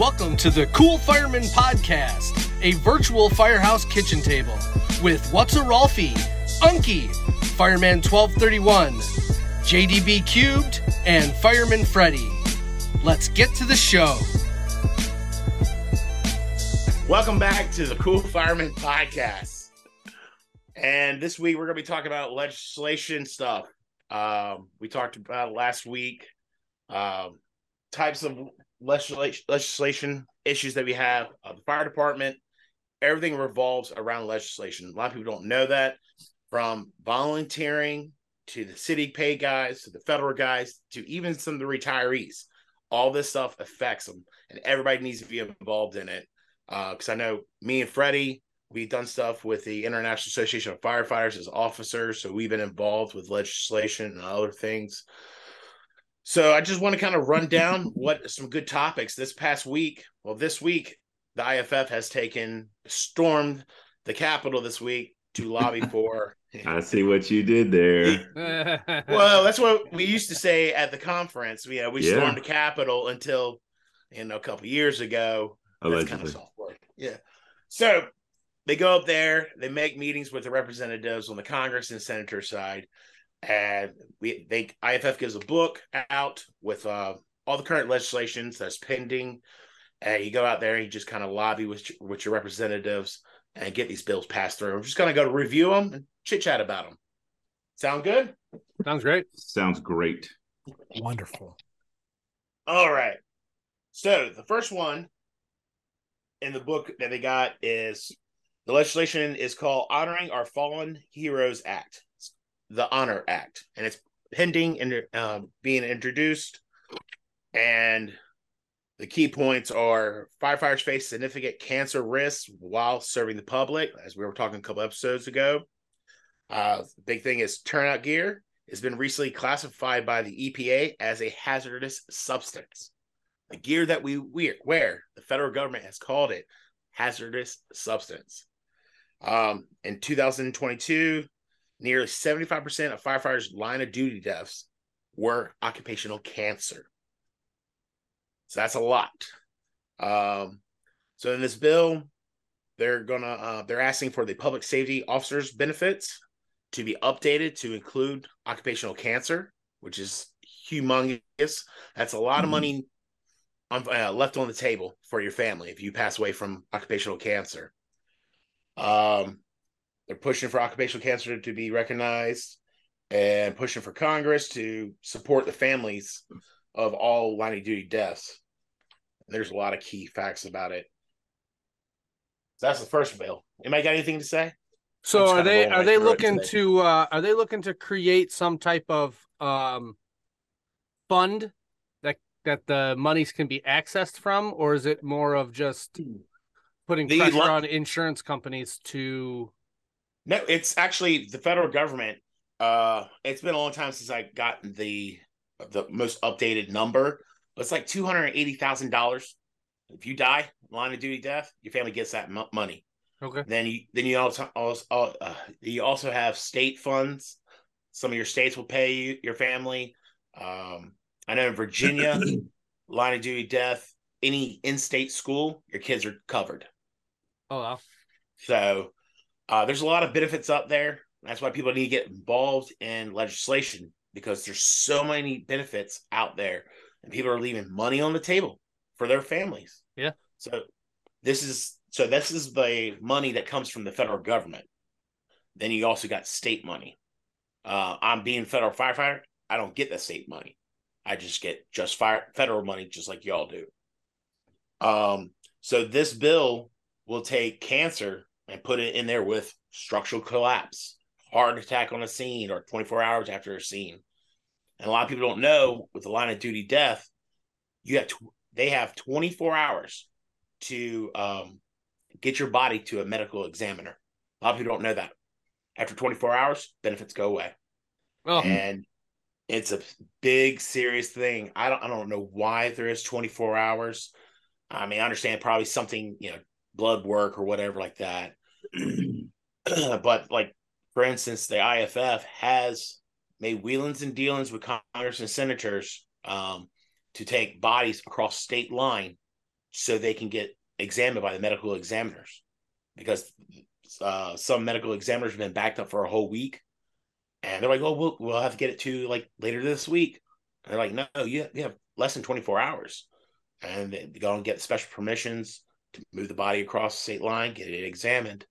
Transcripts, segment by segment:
Welcome to the Cool Fireman Podcast, a virtual firehouse kitchen table with What's a Rolfie, Unky, Fireman 1231, JDB Cubed, and Fireman Freddy. Let's get to the show. Welcome back to the Cool Fireman Podcast. And this week we're going to be talking about legislation stuff. Um, we talked about last week um, types of legislation, issues that we have. Uh, the fire department, everything revolves around legislation. A lot of people don't know that. From volunteering to the city pay guys to the federal guys to even some of the retirees, all this stuff affects them, and everybody needs to be involved in it. Because uh, I know me and Freddie, we've done stuff with the International Association of Firefighters as officers, so we've been involved with legislation and other things. So I just want to kind of run down what some good topics this past week. Well, this week the IFF has taken stormed the Capitol this week to lobby for. I see what you did there. well, that's what we used to say at the conference. Know, we yeah. stormed the Capitol until you know a couple years ago. Allegedly. That's kind of soft word. Yeah. So they go up there, they make meetings with the representatives on the Congress and Senator side and we they IFF gives a book out with uh, all the current legislations that's pending. And you go out there and you just kind of lobby with with your representatives and get these bills passed through. I'm just gonna go to review them and chit chat about them. Sound good? Sounds great. Sounds great. Wonderful. All right. So the first one in the book that they got is the legislation is called Honoring Our Fallen Heroes Act the Honor Act, and it's pending and uh, being introduced. And the key points are firefighters face significant cancer risks while serving the public, as we were talking a couple episodes ago. Uh, big thing is turnout gear has been recently classified by the EPA as a hazardous substance. The gear that we wear, the federal government has called it hazardous substance. Um, in 2022, nearly 75% of firefighters' line of duty deaths were occupational cancer. So that's a lot. Um, so in this bill, they're gonna uh, they're asking for the public safety officers benefits to be updated to include occupational cancer, which is humongous. That's a lot mm-hmm. of money on, uh, left on the table for your family if you pass away from occupational cancer. Um, they're pushing for occupational cancer to be recognized and pushing for Congress to support the families of all line of duty deaths. There's a lot of key facts about it. So that's the first bill. Anybody got anything to say? So are they are they looking to uh, are they looking to create some type of um, fund that that the monies can be accessed from, or is it more of just putting the pressure on insurance companies to no, it's actually the federal government. Uh, it's been a long time since I got the the most updated number. But it's like two hundred eighty thousand dollars. If you die, line of duty death, your family gets that m- money. Okay. Then you then you also also uh, you also have state funds. Some of your states will pay you your family. Um, I know in Virginia, line of duty death, any in-state school, your kids are covered. Oh wow. So uh, there's a lot of benefits up there. That's why people need to get involved in legislation because there's so many benefits out there, and people are leaving money on the table for their families. Yeah. So this is so this is the money that comes from the federal government. Then you also got state money. Uh, I'm being federal firefighter. I don't get the state money. I just get just fire federal money, just like y'all do. Um, so this bill will take cancer and put it in there with structural collapse, heart attack on a scene, or 24 hours after a scene. And a lot of people don't know with the line of duty death, you have to, they have 24 hours to um, get your body to a medical examiner. A lot of people don't know that. After 24 hours, benefits go away. Oh. And it's a big, serious thing. I don't, I don't know why there is 24 hours. I mean, I understand probably something, you know, blood work or whatever like that. but like for instance, the IFF has made wheelings and dealings with Congress and senators um, to take bodies across state line so they can get examined by the medical examiners. Because uh, some medical examiners have been backed up for a whole week and they're like oh we'll, we'll have to get it to like later this week. And they're like no you, you have less than 24 hours. And they go and get special permissions to move the body across state line get it examined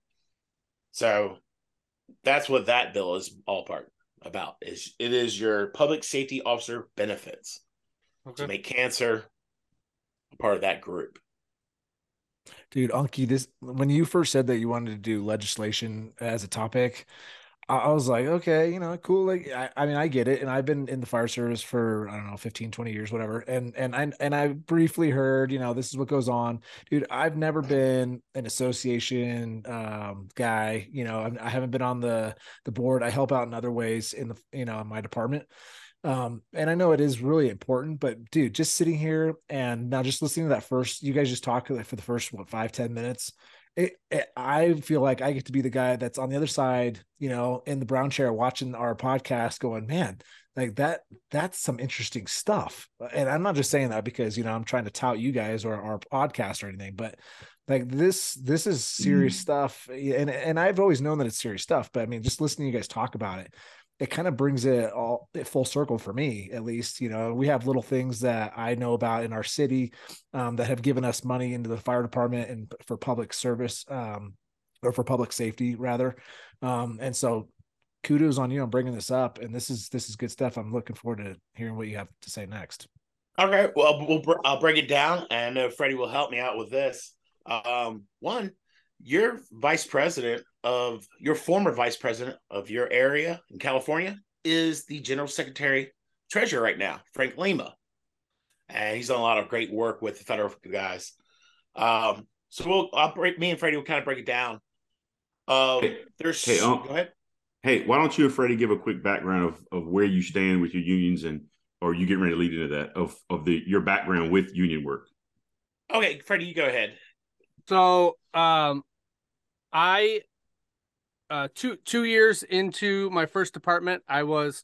so that's what that bill is all part about is it is your public safety officer benefits okay. to make cancer a part of that group dude unky this when you first said that you wanted to do legislation as a topic I was like, okay, you know, cool. Like, I, I, mean, I get it. And I've been in the fire service for, I don't know, 15, 20 years, whatever. And, and I, and I briefly heard, you know, this is what goes on, dude. I've never been an association um, guy, you know, I, I haven't been on the, the board. I help out in other ways in the, you know, in my department. Um, and I know it is really important, but dude, just sitting here and now just listening to that first, you guys just talk for the first, what, five ten minutes it, it, I feel like I get to be the guy that's on the other side, you know, in the brown chair watching our podcast going, man, like that, that's some interesting stuff. And I'm not just saying that because, you know, I'm trying to tout you guys or our podcast or anything, but like this, this is serious mm. stuff. And, and I've always known that it's serious stuff, but I mean, just listening to you guys talk about it, it kind of brings it all full circle for me at least you know we have little things that i know about in our city um, that have given us money into the fire department and for public service um, or for public safety rather. Um, and so kudos on you on bringing this up and this is this is good stuff. I'm looking forward to hearing what you have to say next. Okay well we'll i'll break it down and uh, freddie will help me out with this. Um, one your vice president of your former vice president of your area in California is the general secretary treasurer right now, Frank Lima. And he's done a lot of great work with the federal guys. Um, so we'll I'll break me and Freddie will kind of break it down. Uh, hey, there's hey, um, go ahead. Hey, why don't you and Freddie give a quick background of, of where you stand with your unions and or you getting ready to lead into that of of the your background with union work. Okay, Freddie, you go ahead. So um I uh, two two years into my first department, I was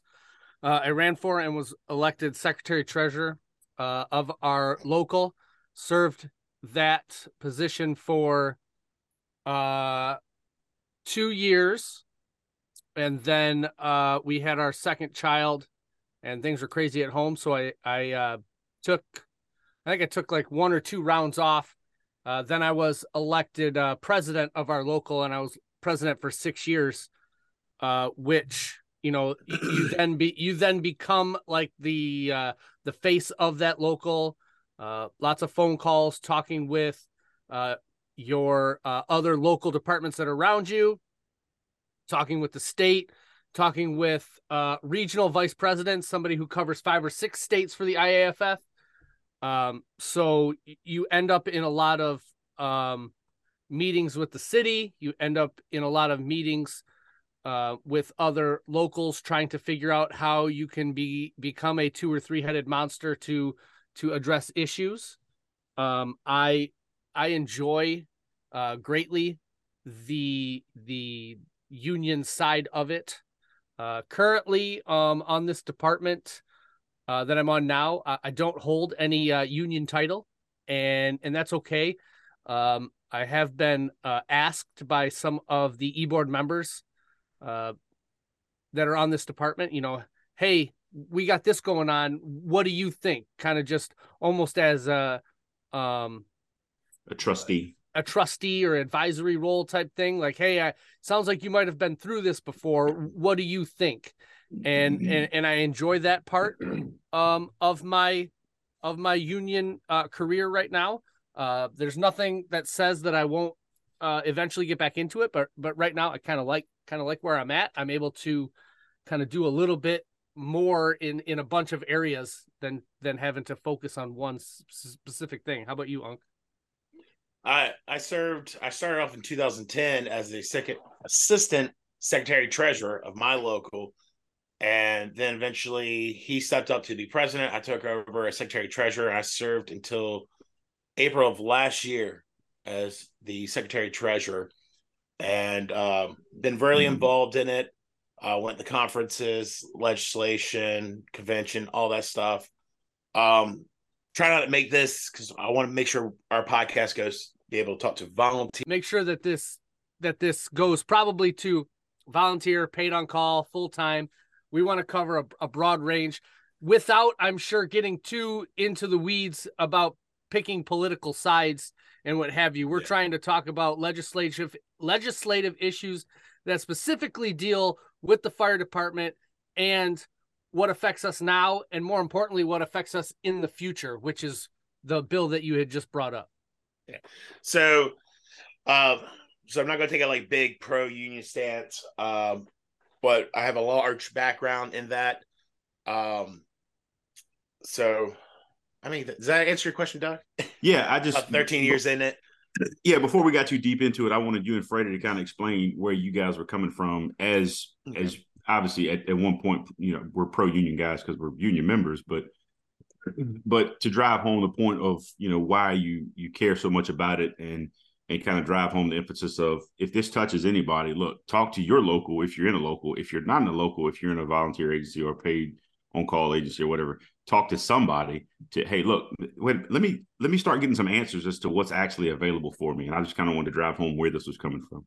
uh, I ran for and was elected secretary treasurer uh, of our local. Served that position for uh, two years, and then uh, we had our second child, and things were crazy at home. So I I uh, took I think I took like one or two rounds off. Uh, then I was elected uh, president of our local, and I was president for six years, uh, which you know you then be you then become like the uh, the face of that local. Uh, lots of phone calls, talking with uh, your uh, other local departments that are around you, talking with the state, talking with uh, regional vice presidents, somebody who covers five or six states for the IAFF. Um, so you end up in a lot of um, meetings with the city. You end up in a lot of meetings uh, with other locals trying to figure out how you can be become a two or three headed monster to to address issues. Um, I I enjoy uh, greatly the the union side of it. Uh, currently, um, on this department uh, that I'm on now, I, I don't hold any uh, union title, and and that's okay. Um, I have been uh, asked by some of the e-board members uh, that are on this department, you know, hey, we got this going on. What do you think? Kind of just almost as a um, a trustee, a trustee or advisory role type thing. Like, hey, I sounds like you might have been through this before. What do you think? And and and I enjoy that part um, of my of my union uh, career right now. Uh, there's nothing that says that I won't uh, eventually get back into it, but but right now I kind of like kind of like where I'm at. I'm able to kind of do a little bit more in in a bunch of areas than than having to focus on one specific thing. How about you, Unc? I I served. I started off in 2010 as the second assistant secretary treasurer of my local, and then eventually he stepped up to be president. I took over as secretary treasurer. I served until April of last year as the secretary treasurer and um, been very mm-hmm. involved in it. Uh, went to conferences, legislation, convention, all that stuff. Um, try not to make this because I want to make sure our podcast goes be able to talk to volunteer. Make sure that this that this goes probably to volunteer, paid on call, full time. We want to cover a, a broad range without, I'm sure, getting too into the weeds about picking political sides and what have you. We're yeah. trying to talk about legislative legislative issues that specifically deal with the fire department and what affects us now and more importantly what affects us in the future, which is the bill that you had just brought up. Yeah. So uh, so I'm not going to take a like big pro union stance, um, but I have a large background in that. Um, so, I mean, does that answer your question, Doug? Yeah, I just 13 years in it. Yeah, before we got too deep into it, I wanted you and Freddie to kind of explain where you guys were coming from as okay. as obviously at, at one point, you know, we're pro union guys because we're union members, but but to drive home the point of you know why you you care so much about it and and kind of drive home the emphasis of if this touches anybody, look, talk to your local if you're in a local. If you're not in a local, if you're in a volunteer agency or paid on call agency or whatever, talk to somebody to hey, look, wait, let me let me start getting some answers as to what's actually available for me. And I just kind of wanted to drive home where this was coming from.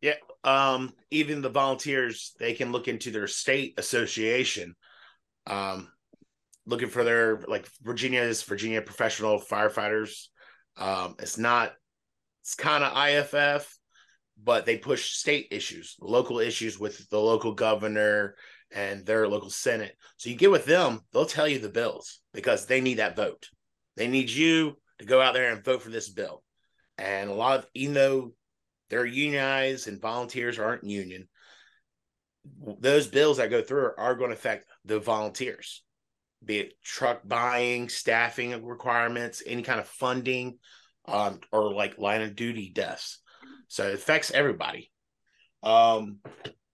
Yeah. Um, even the volunteers, they can look into their state association. Um, looking for their like Virginia's Virginia professional firefighters. Um, it's not it's kind of IFF, but they push state issues, local issues with the local governor and their local senate. So you get with them, they'll tell you the bills because they need that vote. They need you to go out there and vote for this bill. And a lot of, even though they're unionized and volunteers aren't union, those bills that go through are going to affect the volunteers, be it truck buying, staffing requirements, any kind of funding um, or like line of duty deaths. So it affects everybody. Um,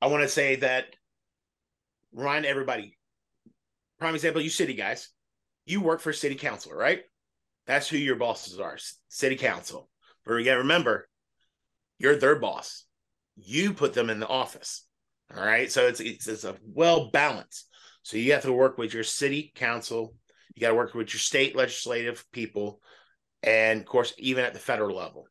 I want to say that remind everybody. Prime example, you city guys, you work for city council, right? That's who your bosses are, city council. But to remember, you're their boss. You put them in the office. All right. So it's, it's, it's a well balanced. So you have to work with your city council. You got to work with your state legislative people and of course, even at the federal level.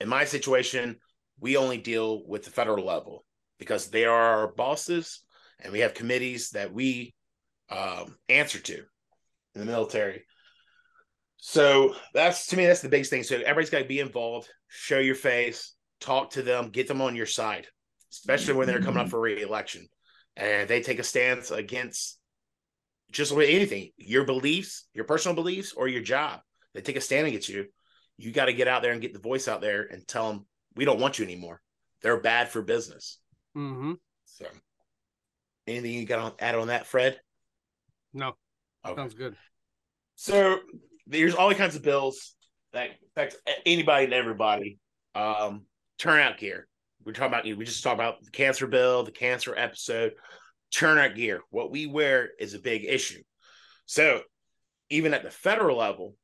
In my situation, we only deal with the federal level because they are our bosses and we have committees that we um, answer to in the military. So that's to me, that's the biggest thing. So everybody's got to be involved, show your face, talk to them, get them on your side, especially when they're coming up for re-election and they take a stance against just with anything, your beliefs, your personal beliefs, or your job they take a stand against you, you got to get out there and get the voice out there and tell them we don't want you anymore. They're bad for business. Mm-hmm. So, anything you got on add on that, Fred? No. Okay. Sounds good. So there's all kinds of bills that affect anybody and everybody. Um, turnout gear. We're talking about we just talked about the cancer bill, the cancer episode. Turnout gear. What we wear is a big issue. So even at the federal level,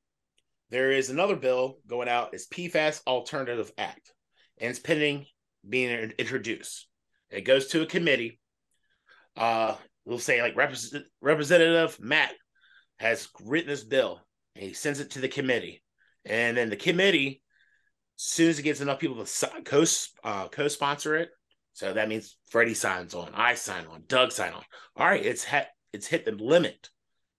there is another bill going out. It's PFAS Alternative Act, and it's pending being introduced. It goes to a committee. Uh, we'll say like Representative Matt has written this bill, and he sends it to the committee, and then the committee, as soon as it gets enough people to co uh, co-sponsor it, so that means Freddie signs on, I sign on, Doug sign on. All right, it's ha- it's hit the limit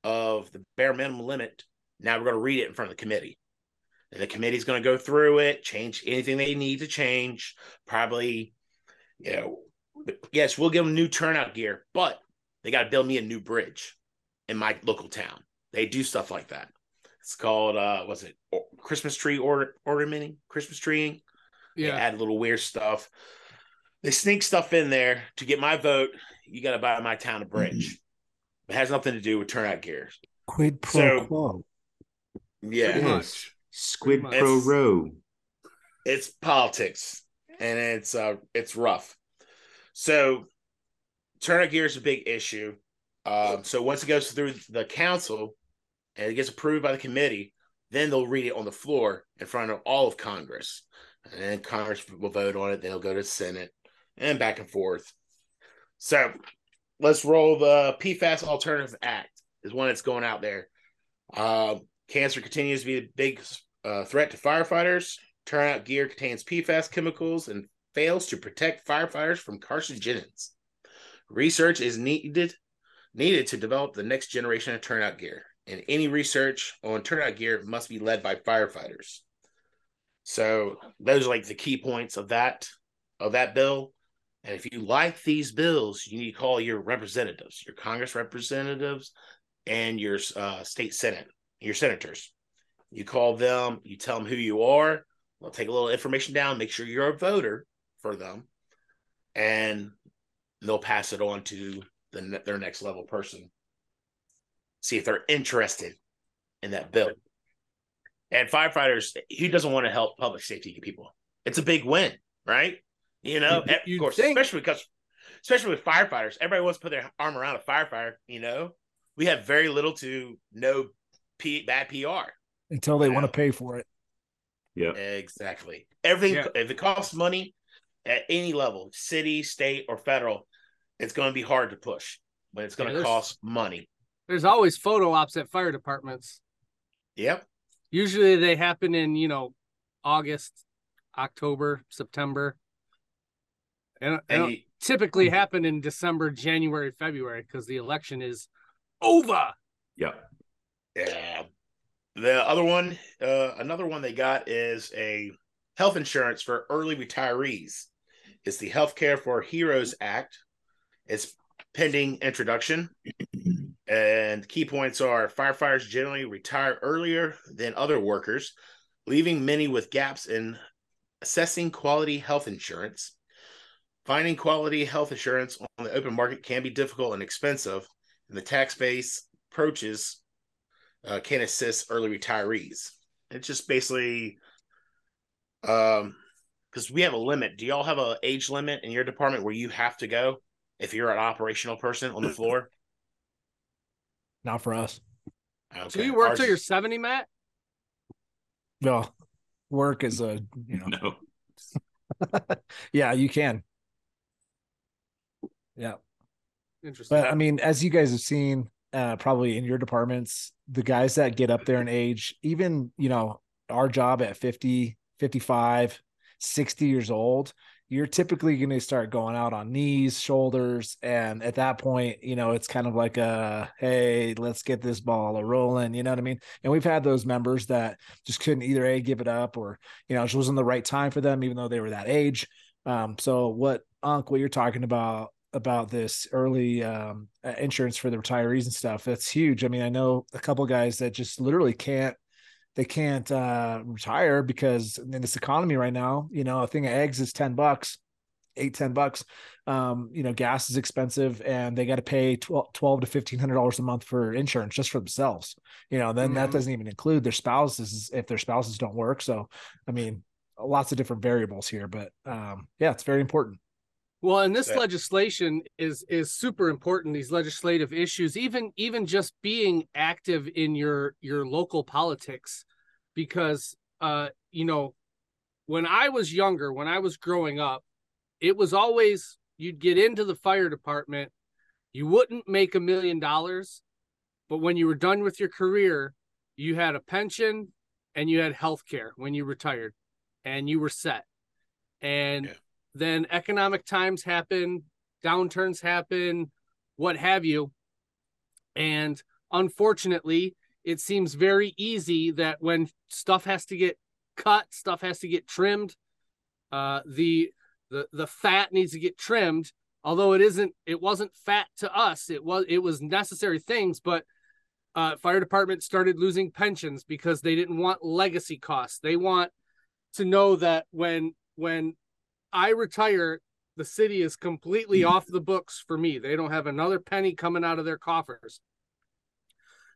of the bare minimum limit now we're going to read it in front of the committee. And the committee's going to go through it, change anything they need to change. Probably, you know, yes, we'll give them new turnout gear, but they got to build me a new bridge in my local town. They do stuff like that. It's called, uh, was it Christmas tree order ornamenting, Christmas treeing? Yeah. They add little weird stuff. They sneak stuff in there to get my vote. You got to buy my town a bridge. Mm-hmm. It has nothing to do with turnout gear. Quid pro so, quo. Yeah, much. Squid Pro Row. It's politics, and it's uh, it's rough. So, turnout gear is a big issue. Um, so once it goes through the council and it gets approved by the committee, then they'll read it on the floor in front of all of Congress, and then Congress will vote on it. Then it'll go to Senate and back and forth. So let's roll the PFAS Alternative Act is one that's going out there. Uh, cancer continues to be a big uh, threat to firefighters. Turnout gear contains PFAS chemicals and fails to protect firefighters from carcinogens. Research is needed needed to develop the next generation of turnout gear, and any research on turnout gear must be led by firefighters. So those are like the key points of that of that bill. And if you like these bills, you need to call your representatives, your Congress representatives, and your uh, state senate, your senators. You call them, you tell them who you are. They'll take a little information down, make sure you're a voter for them, and they'll pass it on to the, their next level person. See if they're interested in that bill. And firefighters, who doesn't want to help public safety people? It's a big win, right? You know, you, of course, think. especially because, especially with firefighters, everybody wants to put their arm around a firefighter. You know, we have very little to no P, bad PR until they want to pay for it. Yeah, exactly. Everything yeah. if it costs money at any level, city, state, or federal, it's going to be hard to push but it's going to cost money. There's always photo ops at fire departments. Yep. Usually they happen in, you know, August, October, September. And, and you, typically happen in December, January, February because the election is over. Yeah. Yeah. The other one, uh, another one they got is a health insurance for early retirees. It's the Healthcare for Heroes Act. It's pending introduction. and key points are firefighters generally retire earlier than other workers, leaving many with gaps in assessing quality health insurance. Finding quality health insurance on the open market can be difficult and expensive, and the tax based approaches uh, can assist early retirees. It's just basically um because we have a limit. Do y'all have a age limit in your department where you have to go? if you're an operational person on the floor? Not for us. Okay. So you work Ours... till you're 70, Matt? No. Work is a you know no. yeah, you can. Yeah. Interesting. But I mean, as you guys have seen, uh, probably in your departments, the guys that get up there in age, even, you know, our job at 50, 55, 60 years old, you're typically going to start going out on knees, shoulders, and at that point, you know, it's kind of like a hey, let's get this ball a rolling. You know what I mean? And we've had those members that just couldn't either a give it up or you know it wasn't the right time for them, even though they were that age. Um, so what, Unc, what you're talking about about this early um, insurance for the retirees and stuff, that's huge. I mean, I know a couple guys that just literally can't they can't uh, retire because in this economy right now, you know, a thing of eggs is 10 bucks, eight, 10 bucks. Um, you know, gas is expensive and they got to pay 12, 12 to $1,500 a month for insurance just for themselves, you know, then mm-hmm. that doesn't even include their spouses if their spouses don't work. So, I mean, lots of different variables here, but um, yeah, it's very important. Well, and this yeah. legislation is is super important. These legislative issues, even even just being active in your your local politics, because uh, you know, when I was younger, when I was growing up, it was always you'd get into the fire department, you wouldn't make a million dollars, but when you were done with your career, you had a pension and you had health care when you retired, and you were set. And yeah then economic times happen, downturns happen, what have you. And unfortunately, it seems very easy that when stuff has to get cut, stuff has to get trimmed, uh, the the the fat needs to get trimmed. Although it isn't, it wasn't fat to us. It was it was necessary things, but uh, fire department started losing pensions because they didn't want legacy costs. They want to know that when when I retire, the city is completely off the books for me. They don't have another penny coming out of their coffers.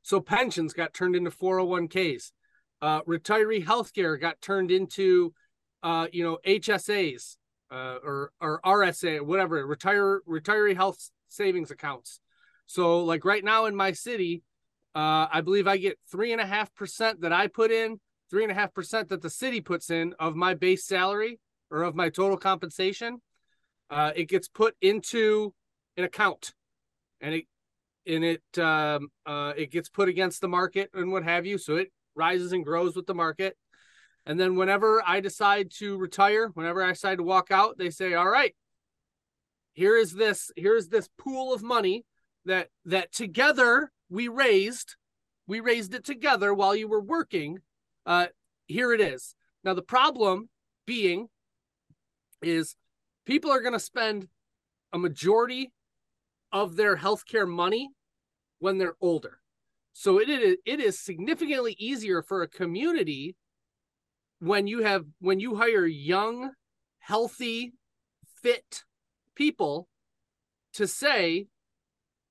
So pensions got turned into 401ks. Uh, retiree healthcare got turned into, uh, you know, HSAs uh, or or RSA, whatever, retire retiree health savings accounts. So like right now in my city, uh, I believe I get three and a half percent that I put in, three and a half percent that the city puts in of my base salary or of my total compensation, uh, it gets put into an account, and it and it um, uh, it gets put against the market and what have you. So it rises and grows with the market. And then whenever I decide to retire, whenever I decide to walk out, they say, "All right, here is this here is this pool of money that that together we raised. We raised it together while you were working. Uh, here it is. Now the problem being is people are going to spend a majority of their healthcare money when they're older. So it is it is significantly easier for a community when you have when you hire young, healthy, fit people to say,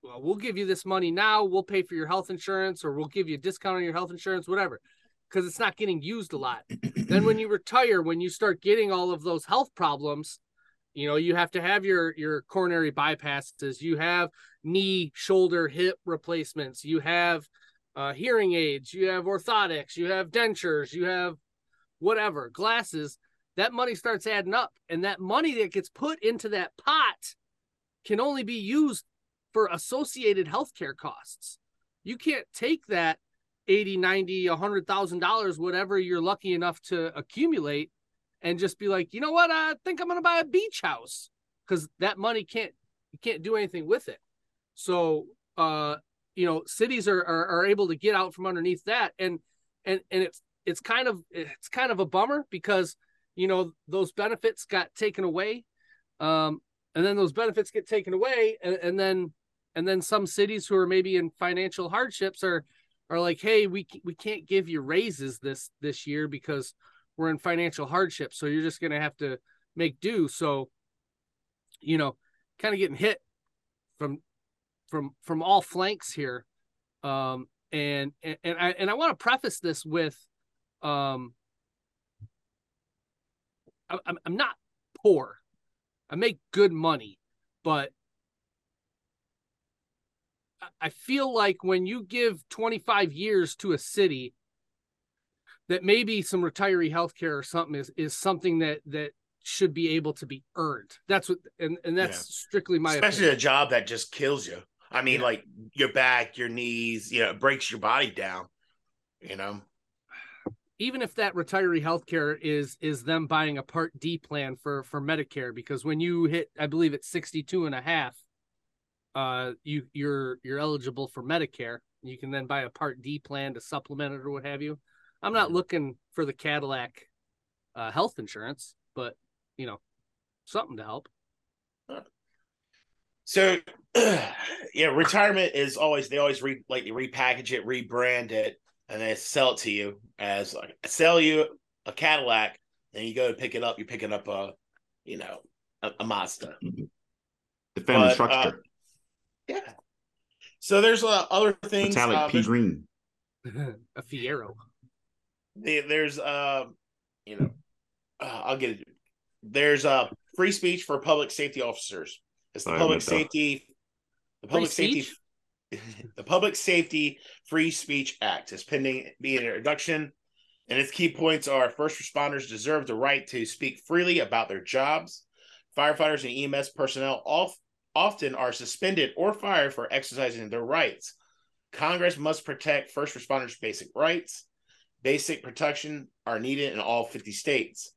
well, we'll give you this money now, we'll pay for your health insurance, or we'll give you a discount on your health insurance, whatever, because it's not getting used a lot. then when you retire, when you start getting all of those health problems, you know, you have to have your your coronary bypasses, you have knee, shoulder, hip replacements, you have uh, hearing aids, you have orthotics, you have dentures, you have whatever, glasses. That money starts adding up, and that money that gets put into that pot can only be used for associated healthcare costs. You can't take that 80, 90, $100,000, whatever you're lucky enough to accumulate and just be like, you know what? I think I'm to buy a beach house because that money can't, you can't do anything with it. So, uh, you know, cities are, are, are able to get out from underneath that. And, and, and it's, it's kind of, it's kind of a bummer because, you know, those benefits got taken away. Um, and then those benefits get taken away and, and then, and then some cities who are maybe in financial hardships are, are like, Hey, we, we can't give you raises this, this year because we're in financial hardship. So you're just going to have to make do. So, you know, kind of getting hit from from from all flanks here. Um, and and, and I and I want to preface this with, um, I, I'm I'm not poor. I make good money, but I feel like when you give 25 years to a city that maybe some retiree health care or something is is something that that should be able to be earned. That's what and and that's yeah. strictly my especially opinion. a job that just kills you. I mean, yeah. like your back, your knees, you know, breaks your body down. You know, even if that retiree healthcare is is them buying a Part D plan for for Medicare, because when you hit, I believe it's 62 and a half, uh, you you're you're eligible for Medicare. You can then buy a Part D plan to supplement it or what have you. I'm not looking for the Cadillac uh, health insurance, but you know, something to help. So, yeah, retirement is always they always re, like repackage it, rebrand it, and they sell it to you as like sell you a Cadillac, and you go to pick it up. You're picking up a, you know, a, a Mazda. Mm-hmm. The family but, structure. Uh, yeah. So there's uh, other things. Metallic uh, pea green. a Fiero there's uh you know uh, I'll get it. There's a uh, free speech for public safety officers. It's the public safety the public free safety the Public Safety Free Speech Act is pending being introduction, and its key points are: first responders deserve the right to speak freely about their jobs. Firefighters and EMS personnel off, often are suspended or fired for exercising their rights. Congress must protect first responders' basic rights basic protection are needed in all 50 states.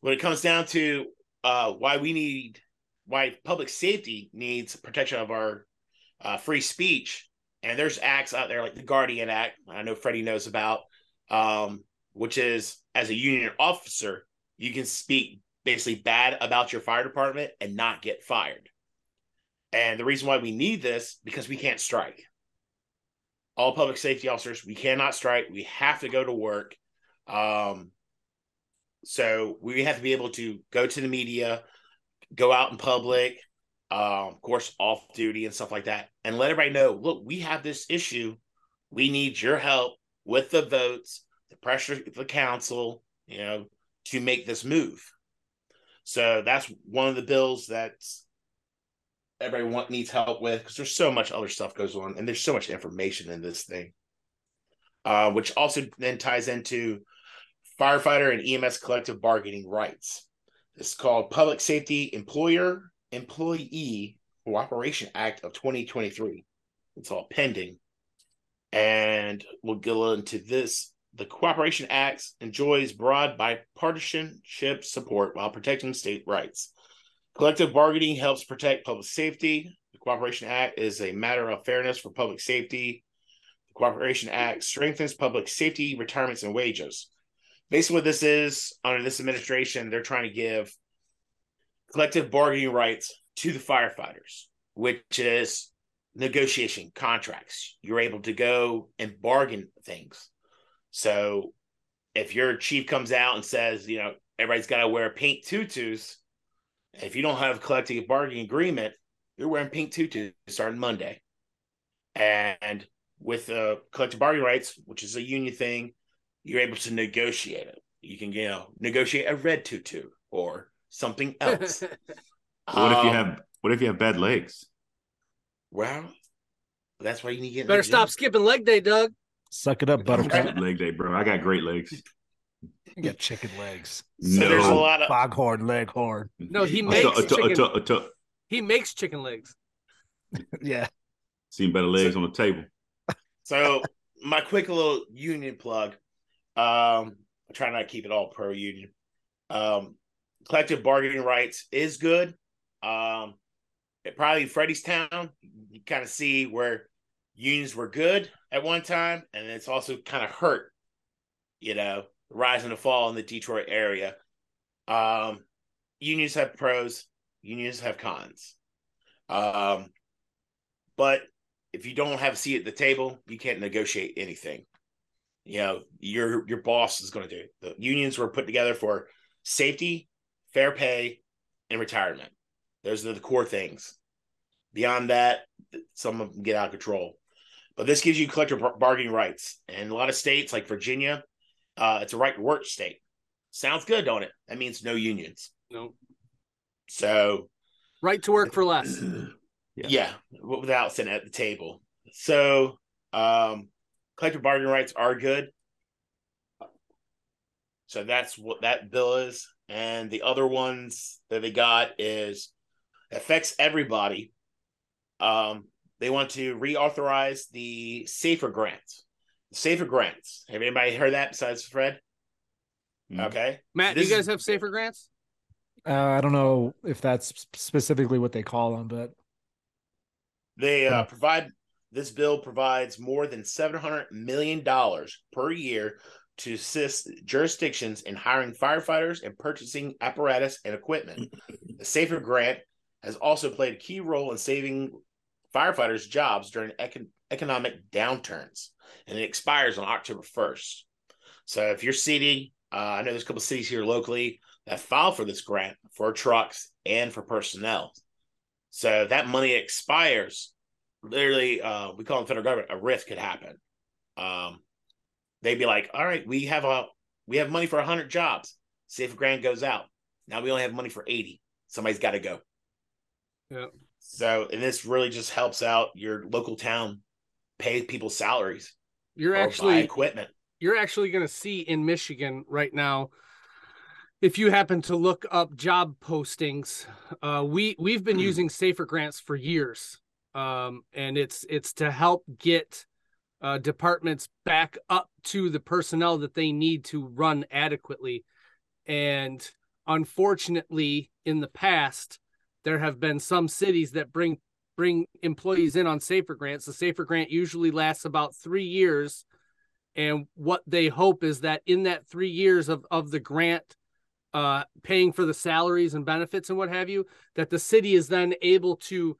When it comes down to uh, why we need, why public safety needs protection of our uh, free speech, and there's acts out there like the Guardian Act, I know Freddie knows about, um, which is as a union officer, you can speak basically bad about your fire department and not get fired. And the reason why we need this because we can't strike all public safety officers, we cannot strike. We have to go to work. Um, so we have to be able to go to the media, go out in public, um, of course, off duty and stuff like that, and let everybody know look, we have this issue. We need your help with the votes, the pressure the council, you know, to make this move. So that's one of the bills that's everybody want, needs help with because there's so much other stuff goes on and there's so much information in this thing uh, which also then ties into firefighter and ems collective bargaining rights it's called public safety employer employee cooperation act of 2023 It's all pending. And we'll go into this. The Cooperation Act enjoys broad bipartisanship support while protecting state rights. Collective bargaining helps protect public safety. The Cooperation Act is a matter of fairness for public safety. The Cooperation Act strengthens public safety, retirements, and wages. Basically, what this is under this administration, they're trying to give collective bargaining rights to the firefighters, which is negotiation contracts. You're able to go and bargain things. So if your chief comes out and says, you know, everybody's got to wear pink tutus, if you don't have a collective bargaining agreement, you're wearing pink tutus starting Monday. And with the uh, collective bargaining rights, which is a union thing, you're able to negotiate it. You can, you know, negotiate a red tutu or something else. what if you um, have what if you have bad legs? Well, that's why you need to get. Better stop skipping leg day, Doug. Suck it up, Buttercup. leg day, bro. I got great legs. You got chicken legs. So no. there's a lot of foghorn, leghorn. No, he makes chicken. He makes chicken legs. yeah. Seen better legs so, on the table. So my quick little union plug. Um, I try not to keep it all pro union. Um, collective bargaining rights is good. Um, it probably Freddystown, you kind of see where unions were good at one time, and it's also kind of hurt, you know, rise and fall in the Detroit area. Um, unions have pros, unions have cons. Um, but if you don't have a seat at the table, you can't negotiate anything. You know, your your boss is going to do it. The unions were put together for safety, fair pay, and retirement. Those are the core things. Beyond that, some of them get out of control. But this gives you collective bargaining rights. And a lot of states, like Virginia, uh, it's a right to work state. Sounds good, don't it? That means no unions. No. So, right to work for less. yeah. yeah, without sitting at the table. So, um, collective bargaining rights are good. So that's what that bill is. And the other ones that they got is affects everybody. Um, they want to reauthorize the safer grants. Safer grants. Have anybody heard that besides Fred? Mm. Okay. Matt, do you guys have safer grants? Uh, I don't know if that's specifically what they call them, but they uh, provide this bill provides more than seven hundred million dollars per year to assist jurisdictions in hiring firefighters and purchasing apparatus and equipment. the Safer Grant has also played a key role in saving firefighters' jobs during econ- economic downturns, and it expires on October 1st. So if your city, uh, I know there's a couple cities here locally that file for this grant for trucks and for personnel. So that money expires. Literally, uh, we call the federal government. A rift could happen. Um, they'd be like, "All right, we have a we have money for hundred jobs. Safe grant goes out. Now we only have money for eighty. Somebody's got to go." Yeah. So, and this really just helps out your local town pay people's salaries. You're actually equipment. You're actually going to see in Michigan right now. If you happen to look up job postings, uh, we we've been using safer grants for years, um, and it's it's to help get uh, departments back up to the personnel that they need to run adequately. And unfortunately, in the past, there have been some cities that bring bring employees in on safer grants. The safer grant usually lasts about three years. And what they hope is that in that three years of, of the grant uh, paying for the salaries and benefits and what have you that the city is then able to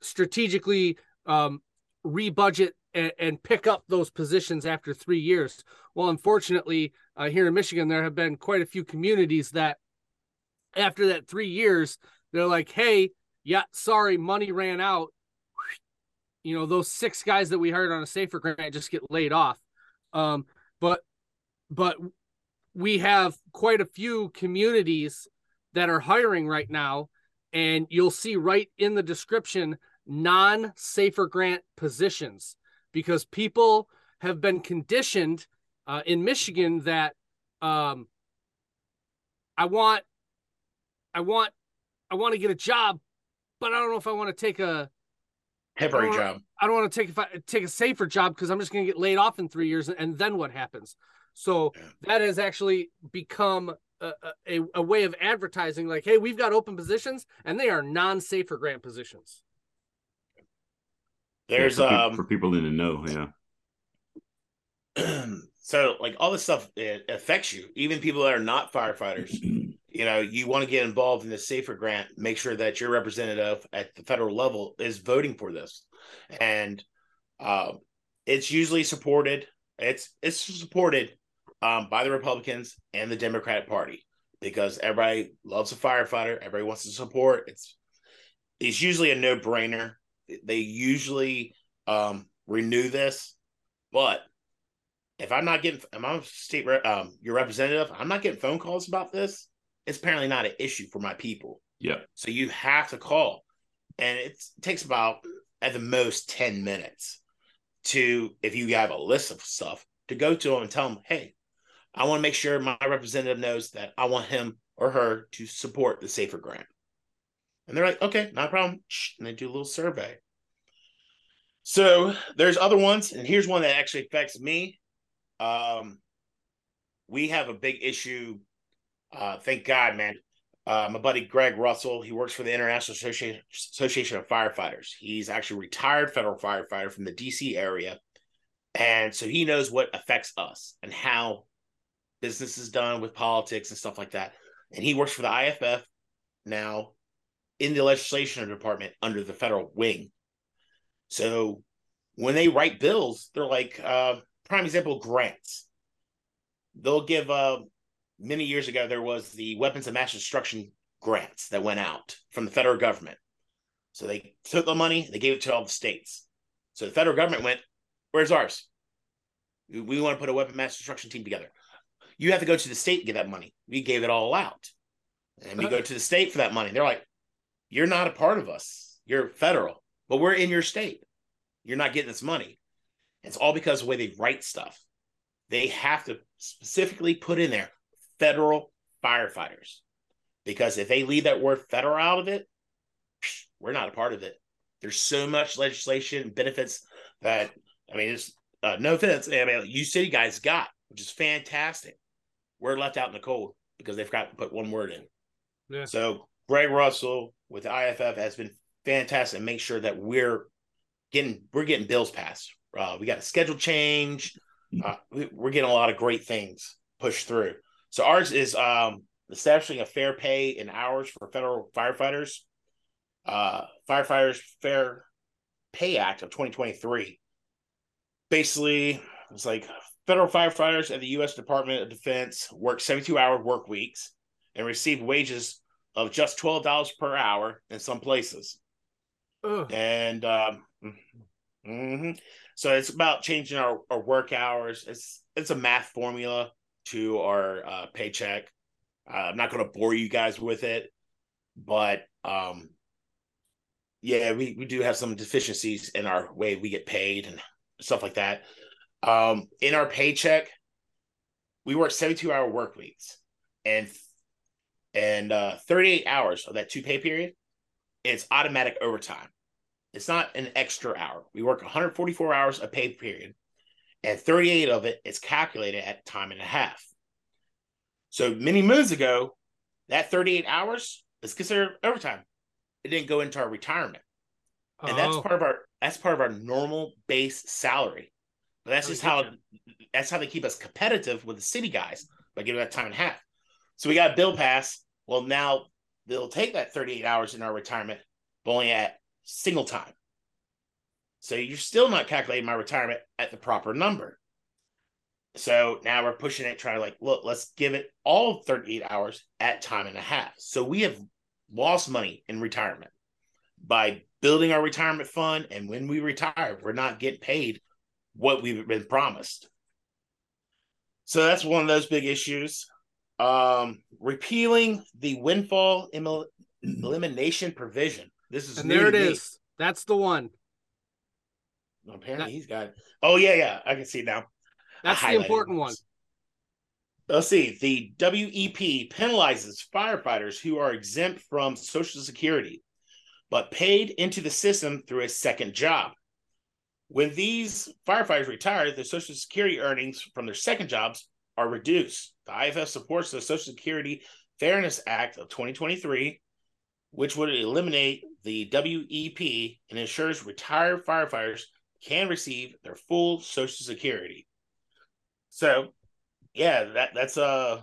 strategically um, rebudget and, and, pick up those positions after three years. Well unfortunately uh, here in michigan there have been quite a few communities that after that three years they're like, hey, yeah, sorry, money ran out. You know, those six guys that we hired on a safer grant just get laid off. Um, but but we have quite a few communities that are hiring right now, and you'll see right in the description non safer grant positions because people have been conditioned uh, in Michigan that um, I want I want I want to get a job, but I don't know if I want to take a temporary I don't job. I don't want to take if I take a safer job because I'm just going to get laid off in three years, and then what happens? So Yeah. that has actually become a, a, a way of advertising, like, hey, we've got open positions, and they are non-safer grant positions. There's Yeah, for, peop- um for people in the know, yeah. so like all this stuff it affects you even people that are not firefighters you know you want to get involved in the safer grant make sure that your representative at the federal level is voting for this and um, it's usually supported it's it's supported um, by the republicans and the democratic party because everybody loves a firefighter everybody wants to support it's it's usually a no-brainer they usually um, renew this but if I'm not getting, if I'm a state um, your representative, I'm not getting phone calls about this. It's apparently not an issue for my people. Yeah. So you have to call, and it takes about at the most ten minutes to, if you have a list of stuff, to go to them and tell them, hey, I want to make sure my representative knows that I want him or her to support the Safer Grant. And they're like, okay, not a problem. And they do a little survey. So there's other ones, and here's one that actually affects me um we have a big issue uh thank god man. Uh, my buddy greg russell he works for the international association, association of firefighters. He's actually retired federal firefighter from the dc area. And so he knows what affects us and how business is done with politics and stuff like that. And he works for the iff now in the legislation department under the federal wing. So when they write bills they're like uh prime example grants. They'll give uh many years ago there was the weapons of mass destruction grants that went out from the federal government. So they took the money they gave it to all the states. So the federal government went where's ours? We, want to put a weapon mass destruction team together. You have to go to the state to get that money. We gave it all out. And we go to the state for that money. They're like you're not a part of us. You're federal but we're in your state. You're not getting this money. It's all because of the way they write stuff. They have to specifically put in there federal firefighters. Because if they leave that word federal out of it, we're not a part of it. There's so much legislation and benefits that I mean, it's uh, no offense. I mean, you city guys got, which is fantastic. We're left out in the cold because they forgot to put one word in. Yeah. So Greg Russell with the IFF has been fantastic. Make sure that we're getting we're getting bills passed. Uh, we got a schedule change. Uh, we, we're getting a lot of great things pushed through. So ours is um, establishing a fair pay in hours for federal firefighters. Uh, firefighters Fair Pay Act of 2023. Basically, it's like federal firefighters at the U.S. Department of Defense work 72 hour work weeks and receive wages of just $12 per hour in some places. Ugh. And um, mhm. so it's about changing our, our work hours. It's it's a math formula to our uh, paycheck. Uh, I'm not going to bore you guys with it, but um, yeah, we, we do have some deficiencies in our way we get paid and stuff like that. Um, in our paycheck, we work 72 hour work weeks and and uh, 38 hours of that two pay period, it's automatic overtime. It's not an extra hour. We work 144 hours a pay period, and 38 of it is calculated at time and a half. So many moons ago, that 38 hours is considered overtime. It didn't go into our retirement, and that's Oh. part of our that's part of our normal base salary. But that's Oh, just how getcha. that's how they keep us competitive with the city guys by giving that time and a half. So we got a bill pass. Well, now they'll take that 38 hours in our retirement, but only at single time. So you're still not calculating my retirement at the proper number. So now we're pushing it, trying to like, look, let's give it all 38 hours at time and a half. So we have lost money in retirement by building our retirement fund. And when we retire, we're not getting paid what we've been promised. So that's one of those big issues. Um, repealing the windfall elim- elimination provision. This is And there it is. That's the one. Apparently, he's got. Oh yeah, yeah, I can see now. That's the important one. Let's see. The WEP penalizes firefighters who are exempt from Social Security. but paid into the system through a second job. When these firefighters retire, their Social Security earnings from their second jobs are reduced. The IFF supports the Social Security Fairness Act of 2023, which would eliminate the WEP and ensures retired firefighters can receive their full Social Security. So, yeah, that that's uh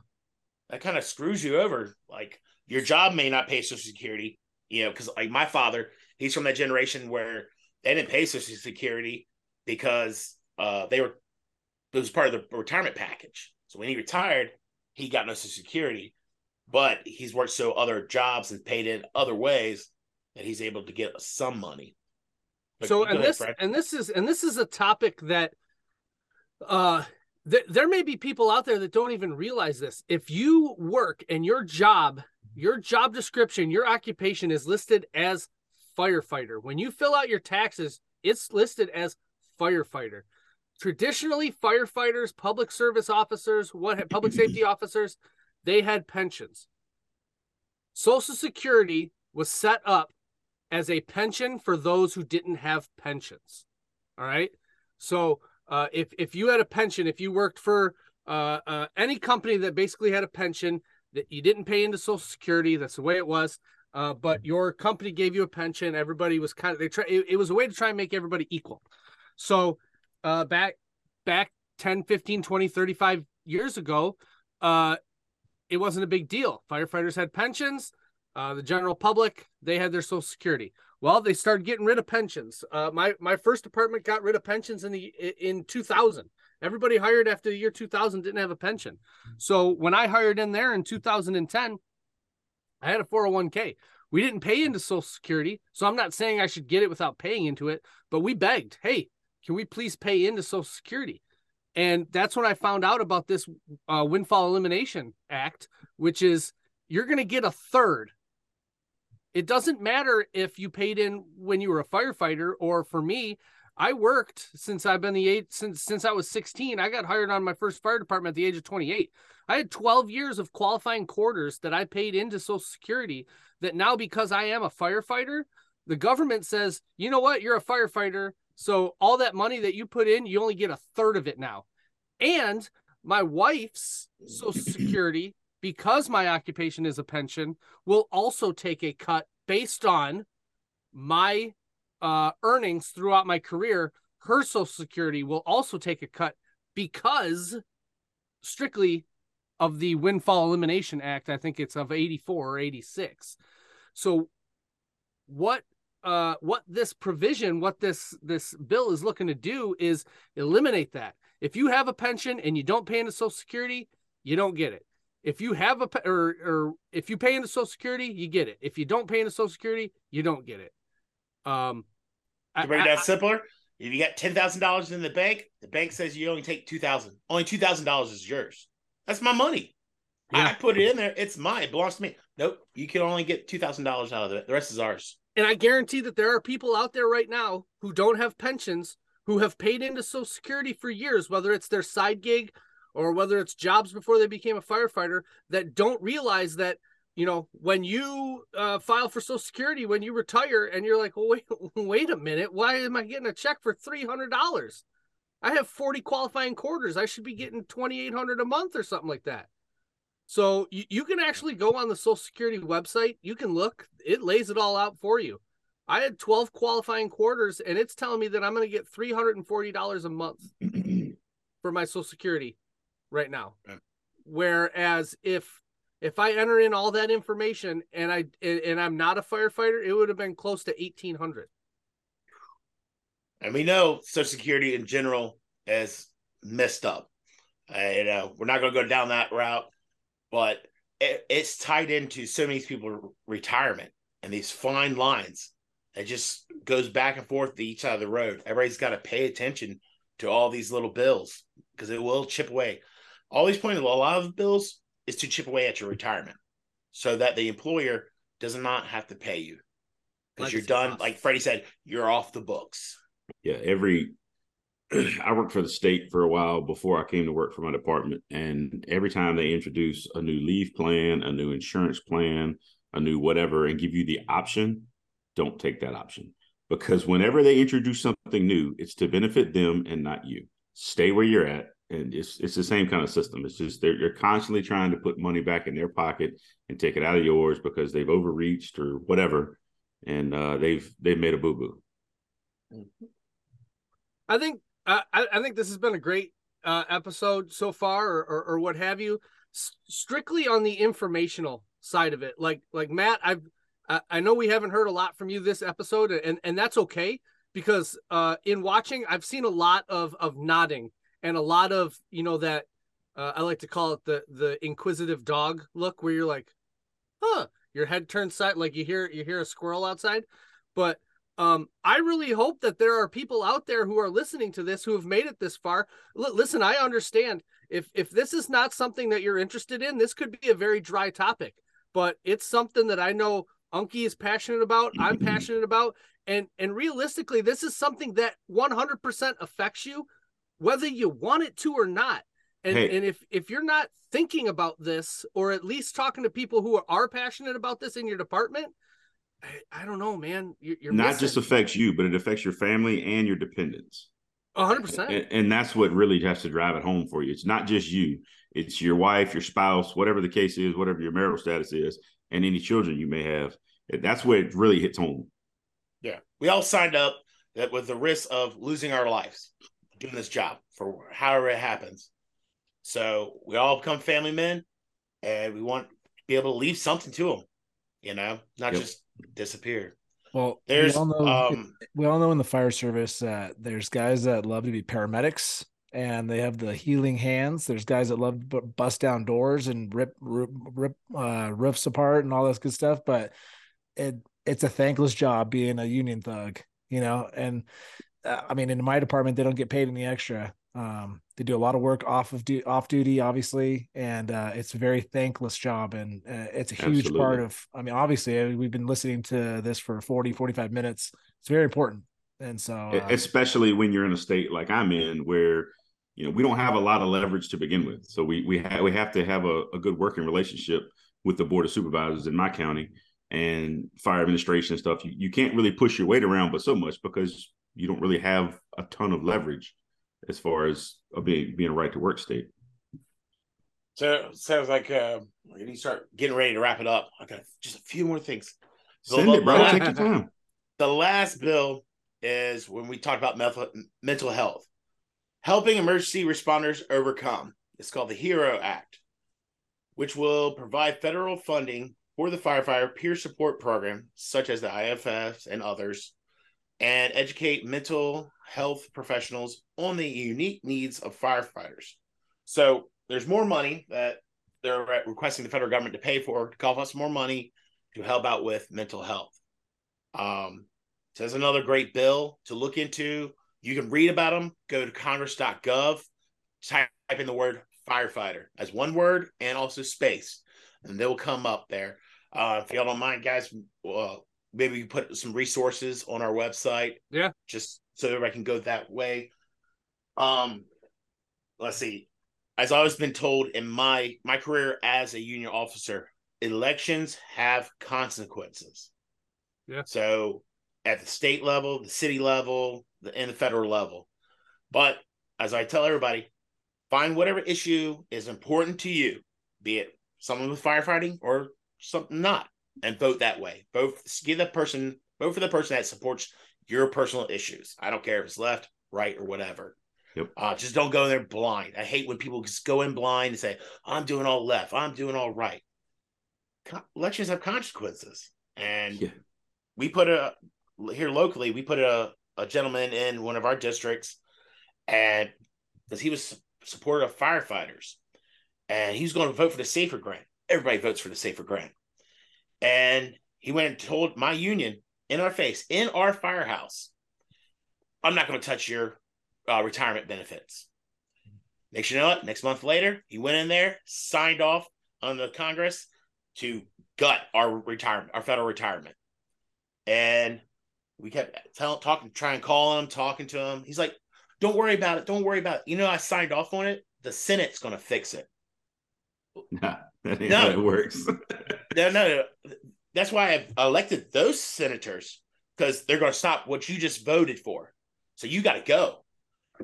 that kind of screws you over. Like your job may not pay Social Security, you know, because like my father, he's from that generation where they didn't pay Social Security because uh they were it was part of the retirement package. So when he retired, he got no Social Security, but he's worked so other jobs and paid in other ways that he's able to get some money. But so and this and this is and this is a topic that uh th- there may be people out there that don't even realize this. If you work and your job, your job description, your occupation is listed as firefighter. When you fill out your taxes, it's listed as firefighter. Traditionally, firefighters, public service officers, what public safety officers, they had pensions. Social Security was set up as a pension for those who didn't have pensions. All right. So uh, if if you had a pension, if you worked for uh, uh, any company that basically had a pension that you didn't pay into Social Security, that's the way it was. Uh, but your company gave you a pension. Everybody was kind of they try. It, it was a way to try and make everybody equal. So uh, back back 10, 15, 20, 35 years ago, uh, it wasn't a big deal. Firefighters had pensions. Uh, the general public they had their Social Security. Well, they started getting rid of pensions. Uh, my my first department got rid of pensions in the in 2000. Everybody hired after the year 2000 didn't have a pension. So when I hired in there in 2010, I had a 401k. We didn't pay into Social Security, so I'm not saying I should get it without paying into it, but we begged, "Hey, can we please pay into Social Security?" And that's when I found out about this uh, Windfall Elimination Act, which is you're going to get a third it doesn't matter if you paid in when you were a firefighter or for me, I worked since I've been the eight since since I was 16. I got hired on my first fire department at the age of 28. I had 12 years of qualifying quarters that I paid into Social Security that now because I am a firefighter, the government says, "You know what? You're a firefighter, so all that money that you put in, you only get a third of it now." And my wife's Social Security because my occupation is a pension, will also take a cut based on my uh, earnings throughout my career. Her Social Security will also take a cut because strictly of the Windfall Elimination Act. I think it's of 84 or 86. So, what uh, what this provision, what this this bill is looking to do is eliminate that. If you have a pension and you don't pay into Social Security, you don't get it. If you have a or or if you pay into Social Security, you get it. If you don't pay into Social Security, you don't get it. Um, to break that simpler, if you got ten thousand dollars in the bank, the bank says you only take two thousand. Only two thousand dollars is yours. That's my money. Yeah. I put it in there. It's mine. It belongs to me. Nope. You can only get two thousand dollars out of it. The rest is ours. And I guarantee that there are people out there right now who don't have pensions who have paid into Social Security for years, whether it's their side gig or whether it's jobs before they became a firefighter that don't realize that you know when you uh, file for social security when you retire and you're like well wait wait a minute. Why am i getting a check for $300 i have 40 qualifying quarters. I should be getting 2800 a month or something like that. So you, you can actually go on the social security website. You can look. It lays it all out for you. I had 12 qualifying quarters and it's telling me that i'm going to get $340 a month for my social security right now. Yeah. Whereas if if I enter in all that information and I and I'm not a firefighter, it would have been close to eighteen hundred. And we know Social Security in general is messed up. Uh, you know, we're not going to go down that route, but it, it's tied into so many people's retirement and these fine lines. It just goes back and forth to each side of the road. Everybody's got to pay attention to all these little bills because it will chip away always point a lot of bills is to chip away at your retirement so that the employer does not have to pay you because you're done. Like Freddie said, you're off the books. Yeah, every I worked for the state for a while before I came to work for my department, and every time they introduce a new leave plan, a new insurance plan, a new whatever, and give you the option don't take that option because whenever they introduce something new, it's to benefit them and not you. Stay where you're at. And it's it's the same kind of system. It's just they're, they're constantly trying to put money back in their pocket and take it out of yours because they've overreached or whatever, and uh, they've they've made a boo boo. I think uh, I, I think this has been a great uh, episode so far, or, or, or what have you. S- strictly on the informational side of it, like like Matt, I've I know we haven't heard a lot from you this episode, and and that's okay because uh, in watching, I've seen a lot of of nodding and a lot of you know that uh, I like to call it the the inquisitive dog look, where you're like, huh, your head turns side, like you hear you hear a squirrel outside, but um, I really hope that there are people out there who are listening to this who have made it this far. L- listen, I understand if if this is not something that you're interested in, this could be a very dry topic, but it's something that I know Unky is passionate about, I'm passionate about, and and realistically, this is something that 100% affects you, whether you want it to or not. And hey. and if if you're not thinking about this, or at least talking to people who are, are passionate about this in your department, I, I don't know, man. You're, you're not missing. just affects you, but it affects your family and your dependents. hundred percent. And that's what really has to drive it home for you. It's not just you; it's your wife, your spouse, whatever the case is, whatever your marital status is, and any children you may have that's where it really hits home. Yeah, we all signed up that with the risk of losing our lives doing this job for however it happens. So we all become family men, and we want to be able to leave something to them. You know, not yep. just disappear. Well, there's we all know, um, we all know in the fire service that there's guys that love to be paramedics and they have the healing hands. There's guys that love to bust down doors and rip rip, rip uh, roofs apart and all this good stuff. But it it's a thankless job being a union thug, you know. And I mean, in my department, they don't get paid any extra. Um, they do a lot of work off of du- off duty, obviously, and uh, it's a very thankless job. And uh, it's a huge Absolutely. part of. I mean, obviously, we've been listening to this for 40, 45 minutes. It's very important. And so, uh, especially when you're in a state like I'm in, where you know we don't have a lot of leverage to begin with, so we we have we have to have a, a good working relationship with the board of supervisors in my county and fire administration and stuff, you, you can't really push your weight around but so much because you don't really have a ton of leverage as far as being being a right to work state. So sounds like uh, we need to start getting ready to wrap it up. I got just a few more things. Send it, bro. Take your time. The last bill is when we talk about mental mental health, helping emergency responders overcome. It's called the HERO Act, which will provide federal funding for the firefighter peer support program, such as the IAFF and others, and educate mental health professionals on the unique needs of firefighters. So there's more money that they're requesting the federal government to pay for to cough us more money to help out with mental health. Um, so there's another great bill to look into. You can read about them. Go to congress.gov, type in the word firefighter as one word and also space, and they will come up there. Uh, if y'all don't mind, guys, maybe we put some resources on our website. Yeah. Just so everybody can go that way. Um, let's see. As I've always been told in my my career as a union officer, elections have consequences. Yeah. So at the state level, the city level, the, and the federal level. But as I tell everybody, find whatever issue is important to you, be it something with firefighting or something not and vote that way. Vote give the person vote for the person that supports your personal issues. I don't care if it's left, right, or whatever. Yep. Uh, just don't go in there blind. I hate when people just go in blind and say, "I'm doing all left. I'm doing all right." elections have consequences, and yeah. we put a here locally. We put a a gentleman in one of our districts, and because he was supportive of firefighters, and he was going to vote for the safer grant everybody votes for the safer grant. And he went and told my union in our face, in our firehouse, I'm not going to touch your uh, retirement benefits. Next, you know what? Next month later, he went in there, signed off on the Congress to gut our retirement, our federal retirement. And we kept tell, talking, trying to call him, talking to him. He's like, "Don't worry about it. Don't worry about it. You know, I signed off on it. The Senate's going to fix it." Nah, that no, it works. no, no, no. That's why I've elected those senators because they're going to stop what you just voted for. So you got to go.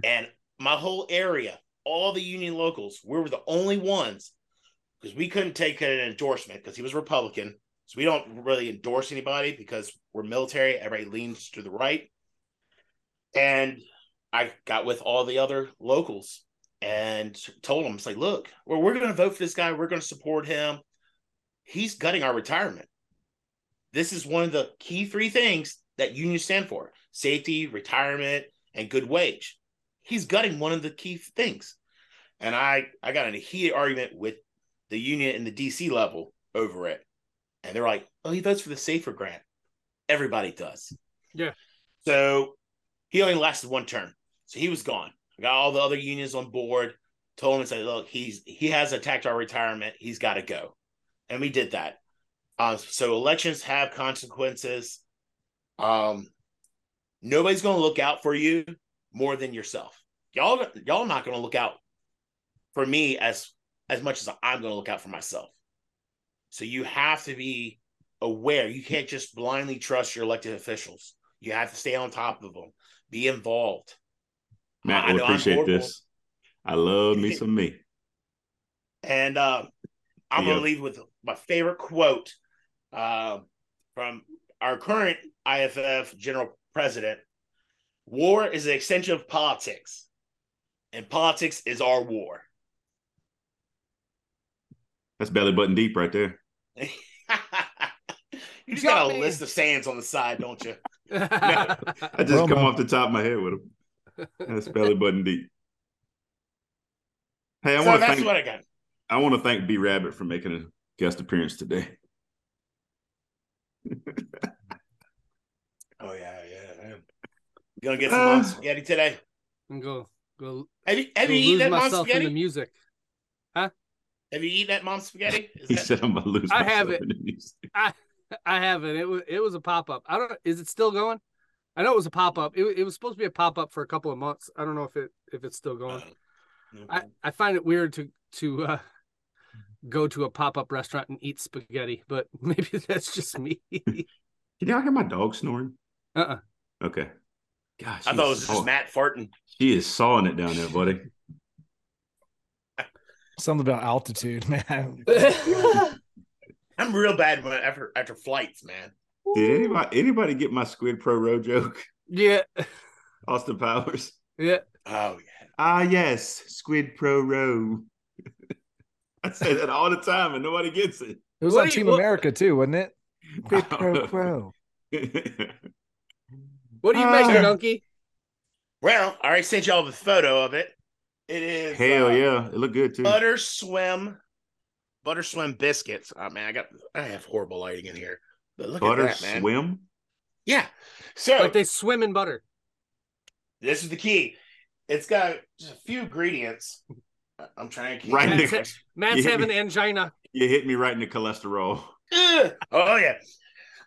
And my whole area, all the union locals, we were the only ones because we couldn't take an endorsement because he was Republican. So we don't really endorse anybody because we're military. Everybody leans to the right. And I got with all the other locals and told them, it's like, look, well, we're going to vote for this guy. We're going to support him. He's gutting our retirement. This is one of the key three things that unions stand for safety, retirement, and good wage. He's gutting one of the key things. And I, I got in a heated argument with the union in the DC level over it. And they're like, oh, he votes for the safer grant. Everybody does. Yeah. So he only lasted one term. So he was gone. I got all the other unions on board, told him and said, look, he's he has attacked our retirement. He's got to go. And we did that. Uh, so elections have consequences. Um, nobody's going to look out for you more than yourself. Y'all, y'all not going to look out for me as as much as I'm going to look out for myself. So you have to be aware. You can't just blindly trust your elected officials. You have to stay on top of them, be involved. Matt, I appreciate this. I love me some me. And uh, I'm going to leave with my favorite quote uh, from our current IFF general president War is an extension of politics, and politics is our war. That's belly button deep right there. you just got, got a list of sayings on the side, don't you? no. I just come off the top of my head with them. That's belly button deep. Hey, I so want to thank. What I got. I want to thank B Rabbit for making a guest appearance today. oh yeah, yeah. Man. You gonna get some uh, spaghetti today? And go go. Have you have you eaten that mom spaghetti? In the music. Huh? Have you eaten that mom spaghetti? Is he that... said I'm gonna lose. I have it. I I haven't. It was it was a pop up. I don't. Know. Is it still going? I know it was a pop up. It, it was supposed to be a pop up for a couple of months. I don't know if it if it's still going. Uh, I I find it weird to to uh, go to a pop up restaurant and eat spaghetti, but maybe that's just me. Can y'all hear my dog snoring? Uh uh-uh. uh Okay. Gosh, I thought it was just Matt farting. She is sawing it down there, buddy. Something about altitude, man. I'm real bad when after after flights, man. Did anybody anybody get my Squid Pro Row joke? Yeah. Austin Powers. Yeah. Oh yeah. Ah yes, Squid Pro Row. I say that all the time and nobody gets it. It was what on Team you, America too, wasn't it? Squid Pro Pro. what do you uh, make, Donkey? Well, I already sent y'all the photo of it. It is hell uh, yeah, it looked good too. Butter swim, butter swim biscuits. Oh man, I got I have horrible lighting in here, but look butter at that, man. Swim. Yeah, so like they swim in butter. This is the key. It's got just a few ingredients. I'm trying to keep right. Matt's, Matt's having me, angina. You hit me right in the cholesterol. oh yeah.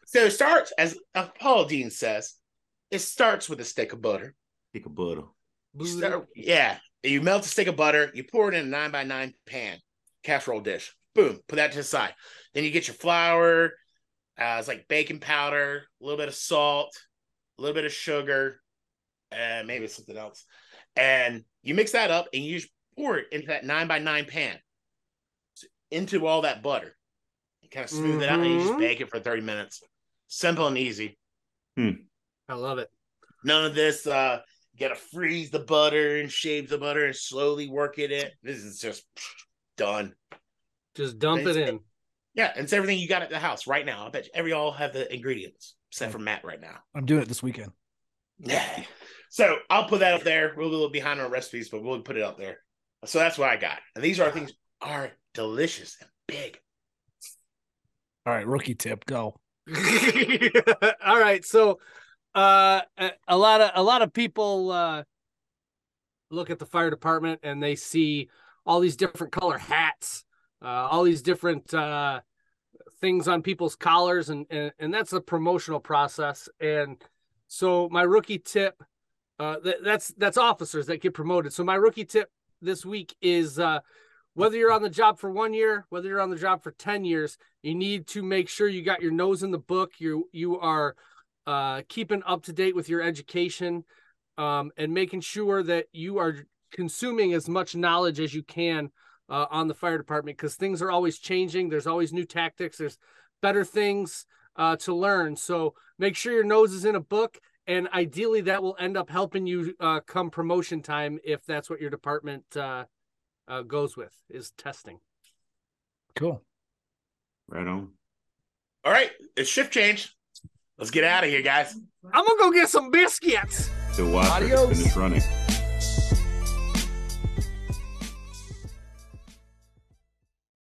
So it starts as uh, Paula Deen says. It starts with a stick of butter. Stick of butter. Start, yeah, you melt a stick of butter, you pour it in a nine by nine pan, casserole dish. Boom, put that to the side. Then you get your flour. Uh, it's like baking powder, a little bit of salt, a little bit of sugar, and maybe something else. And you mix that up and you just pour it into that nine by nine pan, into all that butter. You kind of smooth mm-hmm. it out and you just mm-hmm. bake it for 30 minutes. Simple and easy. Hmm. I love it. None of this uh you gotta freeze the butter and shave the butter and slowly work it in. This is just done. Just dump it in. Yeah, and it's everything you got at the house right now. I bet every all have the ingredients except for Matt right now. I'm doing it this weekend. Yeah. So I'll put that up there. We'll be a little behind on recipes, but we'll put it up there. So that's what I got. And these are things are delicious and big. All right, rookie tip, go. all right, so uh, a lot of a lot of people uh, look at the fire department and they see all these different color hats, uh, all these different uh, things on people's collars, and, and and that's a promotional process. And so my rookie tip, uh, that's that's officers that get promoted. So my rookie tip this week is uh, whether you're on the job for one year, whether you're on the job for ten years, you need to make sure you got your nose in the book. You you are uh, keeping up to date with your education, um, and making sure that you are consuming as much knowledge as you can uh, on the fire department because things are always changing. There's always new tactics. There's better things uh, to learn. So make sure your nose is in a book, and ideally that will end up helping you uh, come promotion time if that's what your department uh, uh, goes with is testing. Cool. Right on. All right, it's shift change. Let's get out of here, guys. I'm gonna go get some biscuits. Still watch Adios. finish running.